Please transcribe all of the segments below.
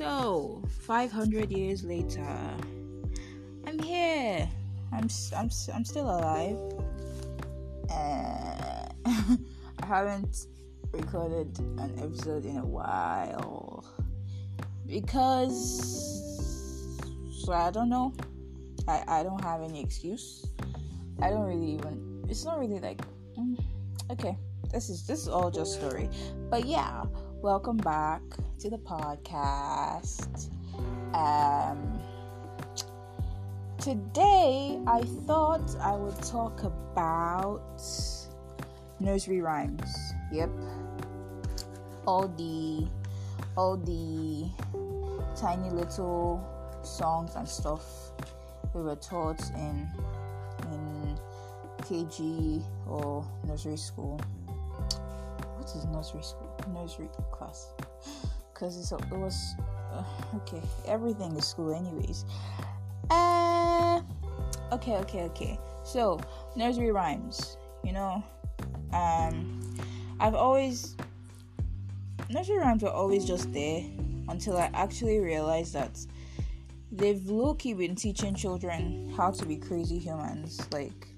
So, 500 years later, I'm here. I'm I'm I'm still alive. Uh, I haven't recorded an episode in a while because so I don't know. I I don't have any excuse. I don't really even. It's not really like. Mm, okay, this is this is all just story. But yeah, welcome back to the podcast. Um, today I thought I would talk about nursery rhymes. Yep, all the all the tiny little songs and stuff we were taught in in KG or nursery school. What is nursery school? Nursery class because it was uh, okay. Everything is school, anyways. Uh, okay, okay, okay. So nursery rhymes. You know, um, I've always nursery rhymes were always just there until I actually realized that they've low key been teaching children how to be crazy humans. Like,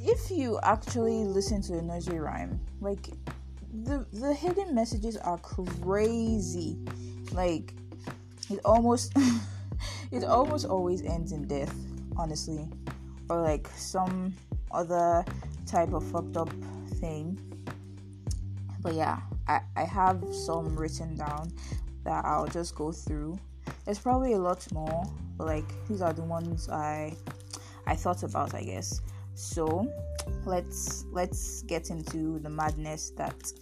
if you actually listen to a nursery rhyme, like the the hidden messages are crazy. Like it almost it almost always ends in death, honestly. Or like some other type of fucked up thing. But yeah, I, I have some written down that I'll just go through. There's probably a lot more, but like these are the ones I I thought about, I guess. So let's let's get into the madness that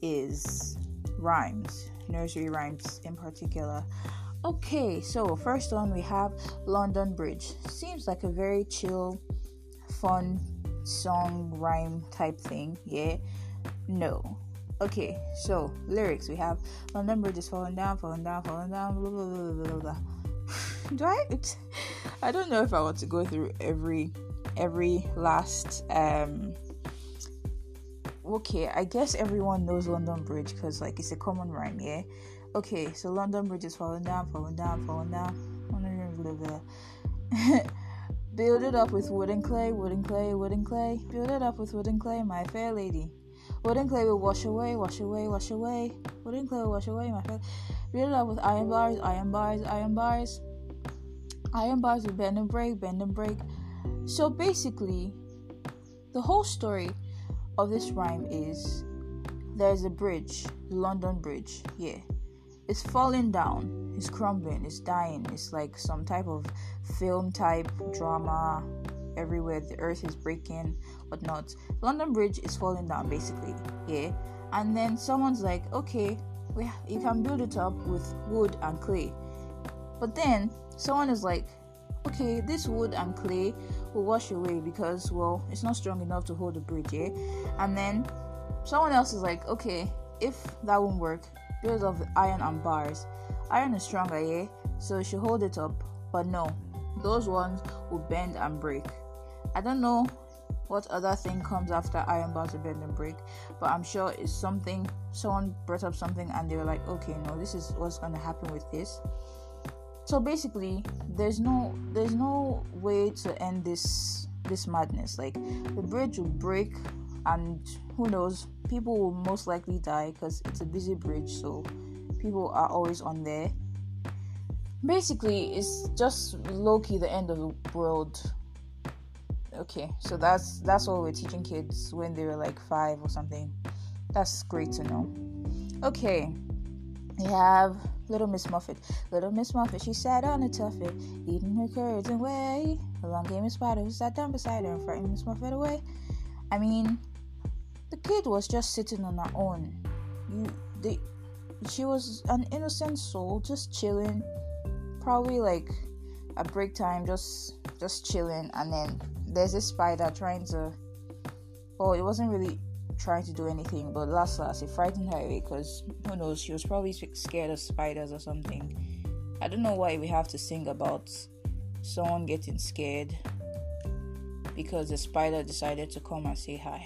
is rhymes, nursery rhymes in particular. Okay, so first one we have London Bridge. Seems like a very chill, fun song rhyme type thing. Yeah, no. Okay, so lyrics we have London Bridge is falling down, falling down, falling down. Blah blah blah blah blah. Do I? I don't know if I want to go through every every last um okay i guess everyone knows london bridge because like it's a common rhyme yeah? Okay so london bridge is falling down falling down falling down. Build it up with wooden clay wooden clay wooden clay. Build it up with wooden clay my fair lady. Wooden clay will wash away wash away wash away. Wooden clay will wash away my fair build it up with iron bars iron bars iron bars. Iron bars will bend and break bend and break so basically, the whole story of this rhyme is there's a bridge, the London Bridge, yeah. It's falling down, it's crumbling, it's dying, it's like some type of film type drama everywhere, the earth is breaking, whatnot. London Bridge is falling down basically, yeah. And then someone's like, okay, we, you can build it up with wood and clay. But then someone is like, okay, this wood and clay will wash away because, well, it's not strong enough to hold the bridge, yeah? And then someone else is like, okay, if that won't work, build of the iron and bars. Iron is stronger, yeah? So should hold it up. But no, those ones will bend and break. I don't know what other thing comes after iron bars to bend and break, but I'm sure it's something someone brought up something and they were like, okay, no, this is what's gonna happen with this so basically there's no there's no way to end this this madness. Like the bridge will break and who knows people will most likely die because it's a busy bridge so people are always on there. Basically it's just low-key the end of the world. Okay so that's that's what we're teaching kids when they were like five or something. That's great to know. Okay we have Little Miss Muffet. Little Miss Muffet, she sat on a tuffet, eating her curds and whey. Along came a spider who sat down beside her and frightened Miss Muffet away. I mean, the kid was just sitting on her own. You, they, she was an innocent soul, just chilling. Probably like at break time, just just chilling, and then there's this spider trying to. Oh, it wasn't really trying to do anything, but last last it frightened her away because who knows, she was probably scared of spiders or something. I don't know why we have to sing about someone getting scared because the spider decided to come and say hi.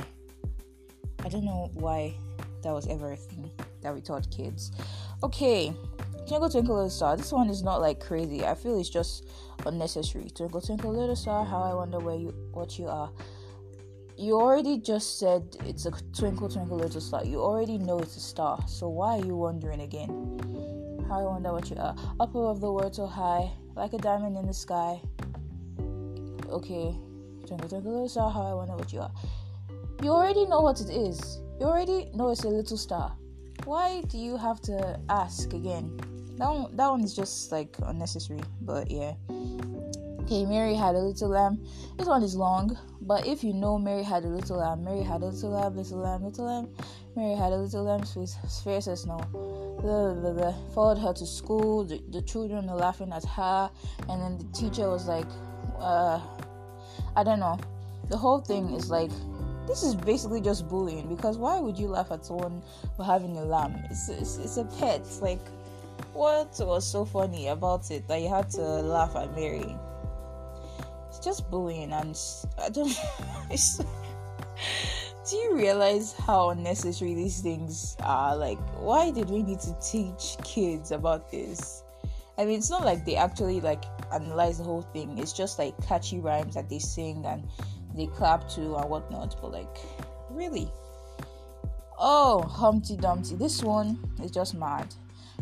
I don't know why that was ever a thing that we taught kids. Okay, Twinkle Twinkle Little Star. This one is not like crazy. I feel it's just unnecessary. Twinkle Twinkle Little Star, how I wonder where you what you are. You already just said it's a twinkle twinkle little star. You already know it's a star. So why are you wondering again? How I wonder what you are. Up above the world so high, like a diamond in the sky. Okay, twinkle twinkle little star, how I wonder what you are. You already know what it is. You already know it's a little star. Why do you have to ask again? That one, that one is just like unnecessary. But yeah. Okay, Mary had a little lamb. This one is long, but if you know Mary had a little lamb, Mary had a little lamb, little lamb, little lamb. Mary had a little lamb, fair says no. Blah, blah, blah. Followed her to school. The, the children are laughing at her, and then the teacher was like, uh, I don't know. The whole thing is like this is basically just bullying because why would you laugh at someone for having a lamb? It's, it's, it's a pet. Like, what was so funny about it that you had to laugh at Mary? Just bullying, and I don't. do you realize how unnecessary these things are? Like, why did we need to teach kids about this? I mean, it's not like they actually like analyze the whole thing. It's just like catchy rhymes that they sing and they clap to and whatnot. But like, really? Oh, Humpty Dumpty. This one is just mad.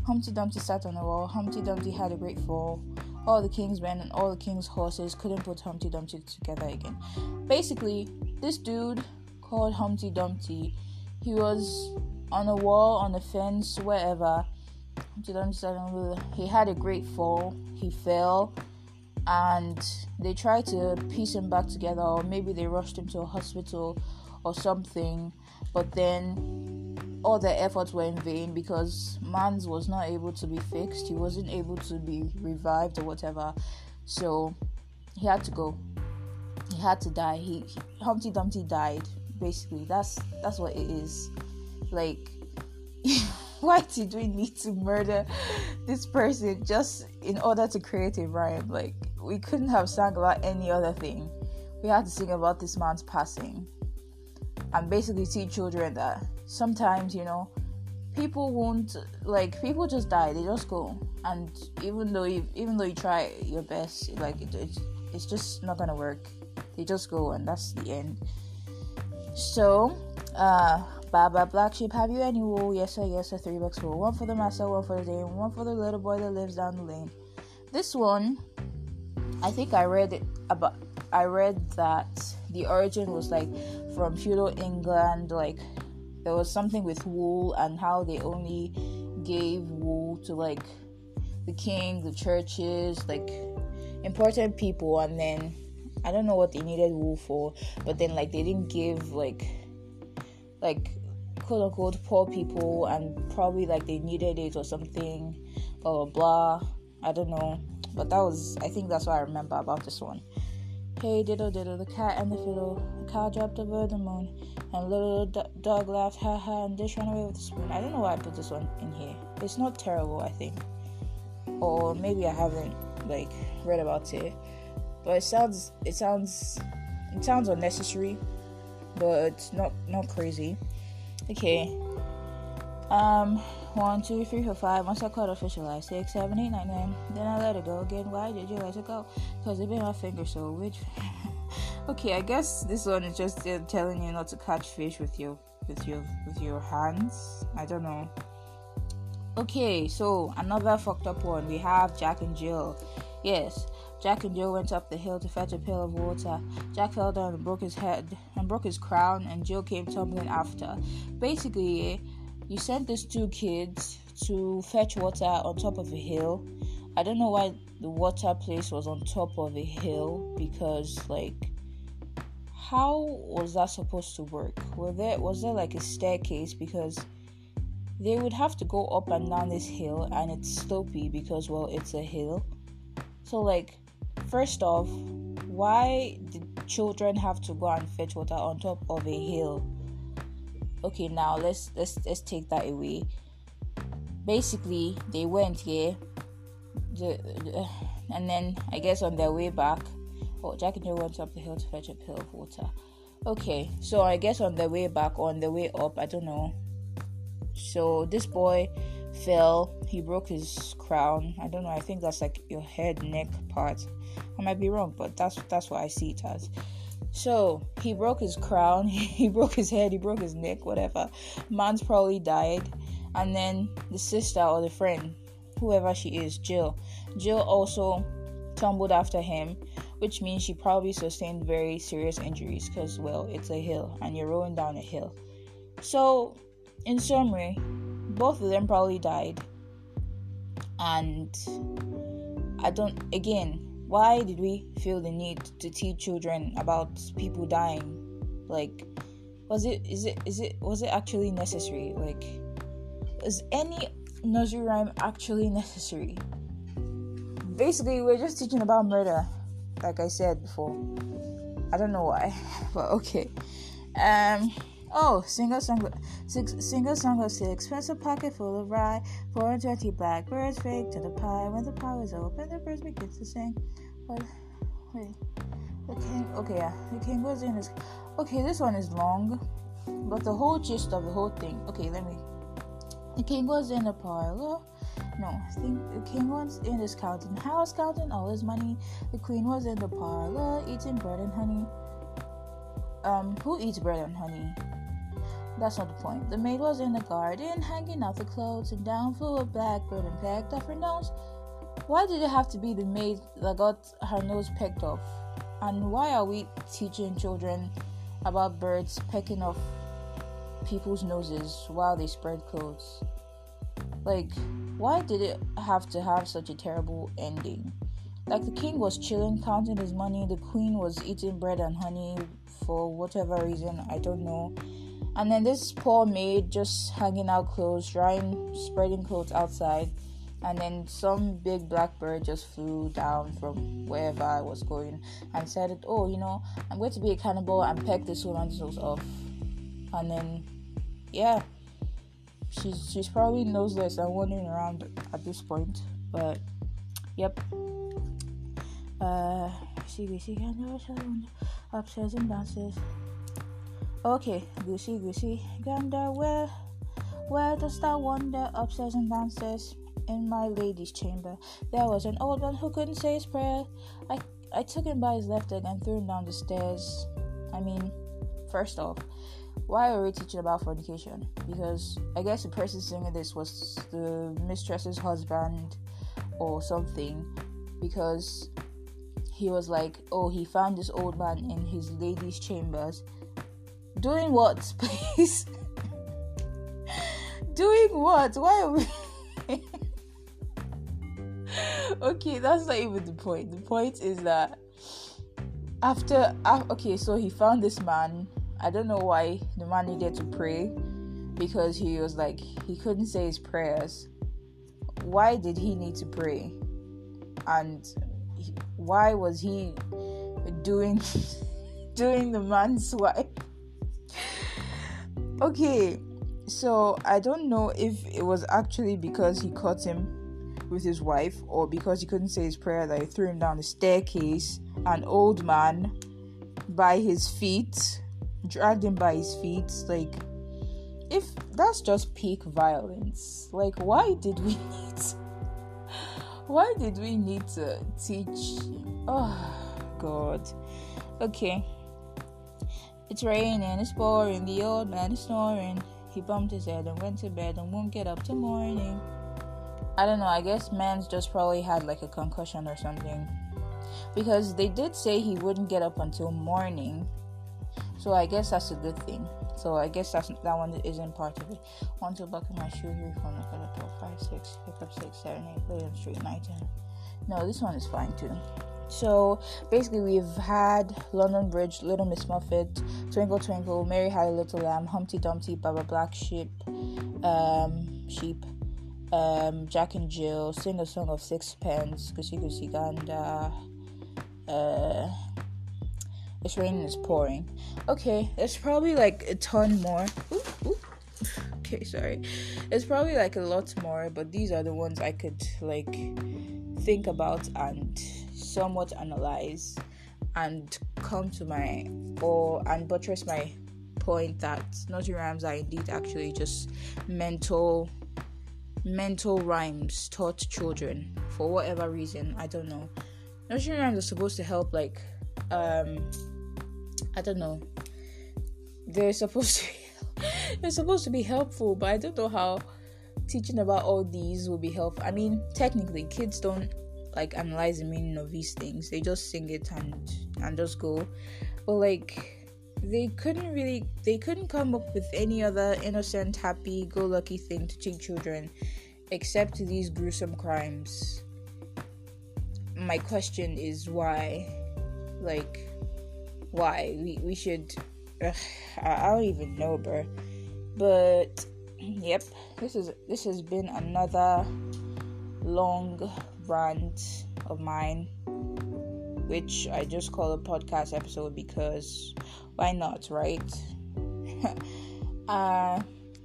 Humpty Dumpty sat on the wall. Humpty Dumpty had a great fall. All the king's men and all the king's horses couldn't put Humpty Dumpty together again. Basically, this dude called Humpty Dumpty, he was on a wall, on a fence, wherever. Humpty Dumpty He had a great fall. He fell and they tried to piece him back together, or maybe they rushed him to a hospital or something. But then all their efforts were in vain because Mans was not able to be fixed. He wasn't able to be revived or whatever. So he had to go. He had to die. He, he Humpty Dumpty died. Basically, that's that's what it is. Like, why did we need to murder this person just in order to create a rhyme? Like, we couldn't have sang about any other thing. We had to sing about this man's passing and basically teach children that sometimes, you know, people won't like people just die. They just go, and even though you even though you try your best, like it, it's it's just not gonna work. They just go, and that's the end. So, uh, Baa Baa Black Sheep, have you any wool? Yes sir, yes sir. Three bucks wool. One for the master, one for the dame, one for the little boy that lives down the lane. This one I think I read it about I read that the origin was like from feudal England, like there was something with wool and how they only gave wool to like the king, the churches, like important people, and then I don't know what they needed wool for, but then like they didn't give like like quote unquote poor people, and probably like they needed it or something, blah blah blah. I don't know. But that was, I think that's what I remember about this one. Hey diddle diddle, the cat and the fiddle. The cow dropped over the moon, and little dog laughed, ha ha, and dish ran away with the spoon. I don't know why I put this one in here. It's not terrible, I think, or maybe I haven't like read about it. But it sounds, it sounds, it sounds unnecessary, but it's not not crazy. Okay. Um, one, two, three, four, five. Once I caught officialized. Six, seven, eight, nine, nine. Then I let it go again. Why did you let it go? Because it bit my finger. So which? okay, I guess this one is just uh, telling you not to catch fish with your with your with your hands. I don't know. Okay, so another fucked up one. We have Jack and Jill. Yes, Jack and Jill went up the hill to fetch a pail of water. Jack fell down and broke his head and broke his crown, and Jill came tumbling after. Basically, you sent these two kids to fetch water on top of a hill. I don't know why the water place was on top of a hill because like how was that supposed to work? Were there was there like a staircase because they would have to go up and down this hill and it's slopey because well it's a hill. So like first off, why did children have to go and fetch water on top of a hill? Okay now let's let's let's take that away basically they went here the, the, and then i guess on their way back oh jack and jill went up the hill to fetch a pail of water okay so i guess on their way back on the way up i don't know so this boy fell he broke his crown. I don't know. I think that's like your head, neck part. I might be wrong, but that's that's what I see it as. So he broke his crown, he broke his head, he broke his neck, whatever. Man's probably died, and then the sister or the friend, whoever she is, Jill. Jill also tumbled after him, which means she probably sustained very serious injuries because, well, it's a hill and you're rolling down a hill. So, in summary, both of them probably died. And I don't, again, why did we feel the need to teach children about people dying? Like, was it, is it, is it, was it actually necessary? Like, is any nursery rhyme actually necessary? Basically, we're just teaching about murder, like I said before. I don't know why, but okay. Um, Oh, single song, single song of six, expensive pocket full of rye, four and twenty blackbirds fake to the pie. When the pie was open, the birds begin to sing. But wait, the king. Okay, yeah, the king was in his. Okay, this one is long, but the whole gist of the whole thing. Okay, let me. The king was in a parlor. No, I think the king was in his counting house, counting all his money. The queen was in the parlor, eating bread and honey. Um, who eats bread and honey? That's not the point. The maid was in the garden, hanging out the clothes, and down flew a blackbird and pecked off her nose. Why did it have to be the maid that got her nose pecked off? And why are we teaching children about birds pecking off people's noses while they spread clothes? Like, why did it have to have such a terrible ending? Like, the king was chilling, counting his money, the queen was eating bread and honey for whatever reason, I don't know and then this poor maid just hanging out clothes, drying, spreading clothes outside. And then some big blackbird just flew down from wherever I was going and said, Oh, you know, I'm going to be a cannibal and peck this woman's nose off. And then, yeah, she's she's probably noseless and wandering around at this point. But, yep. Uh, see, we see, upstairs and downstairs. Okay, goosey goosey gander, where where dost thou wander upstairs and downstairs? In my lady's chamber, there was an old man who couldn't say his prayer. I I took him by his left leg and threw him down the stairs. I mean, first off, why are we teaching about fornication? Because I guess the person singing this was the mistress's husband or something. Because he was like, oh, he found this old man in his lady's chambers Doing what, please? Doing what? Why are we. okay, that's not even the point. The point is that after, uh, okay, so he found this man. I don't know why the man needed to pray because he was like, he couldn't say his prayers. Why did he need to pray? And why was he doing doing the man's wife? Okay, so I don't know if it was actually because he caught him with his wife or because he couldn't say his prayer that he threw him down the staircase, an old man by his feet, dragged him by his feet. Like, if that's just peak violence, like, why did we need? Why did we need to teach? Oh, God. Okay. It's raining, it's pouring, the old man is snoring. He bumped his head and went to bed and won't get up till morning. I don't know, I guess man's just probably had like a concussion or something. Because they did say he wouldn't get up until morning. So I guess that's a good thing. So I guess that's that one isn't part of it. One to buckle my shoe here from the color 12, 5, 6, pick up 6, 7, 8, William Street, 9, 10. No, this one is fine too. So basically, we've had London Bridge, Little Miss Muffet, Twinkle Twinkle, Mary Had a Little Lamb, Humpty Dumpty, Baa Baa Black Sheep, um, Sheep, um, Jack and Jill, Sing a Song of Sixpence, Goosey Goosey Gander. Uh, it's raining, it's pouring. Okay, there's probably like a ton more. Ooh, ooh. Okay, sorry. It's probably like a lot more, but these are the ones I could like think about and somewhat analyze and come to my or and buttress my point that nursery rhymes are indeed actually just mental mental rhymes taught children for whatever reason. I don't know. Nursery rhymes are supposed to help, like, um, I don't know. They're supposed to they're supposed to be helpful, but I don't know how teaching about all these will be helpful. I mean, technically, kids don't like analyze the meaning of these things. They just sing it and and just go. But like they couldn't really they couldn't come up with any other innocent, happy go lucky thing to teach children except these gruesome crimes. My question is why? Like why? We we should ugh, I don't even know, bro. But yep, this is this has been another long rant of mine, which I just call a podcast episode because why not, right? uh,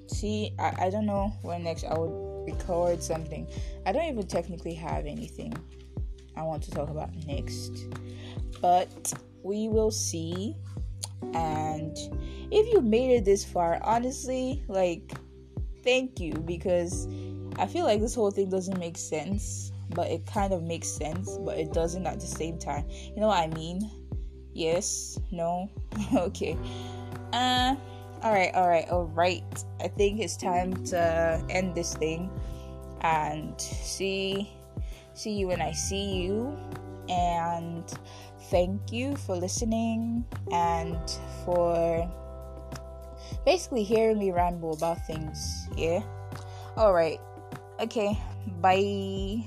see, I, I don't know when next I would record something. I don't even technically have anything I want to talk about next, but we will see. And if you made it this far, honestly, like, thank you because I feel like this whole thing doesn't make sense but it kind of makes sense, but it doesn't at the same time. You know what I mean? Yes, no, okay. Uh, all right, all right, all right. I think it's time to end this thing and see see you when I see you. And thank you for listening and for basically hearing me ramble about things. Yeah. All right. Okay. Bye.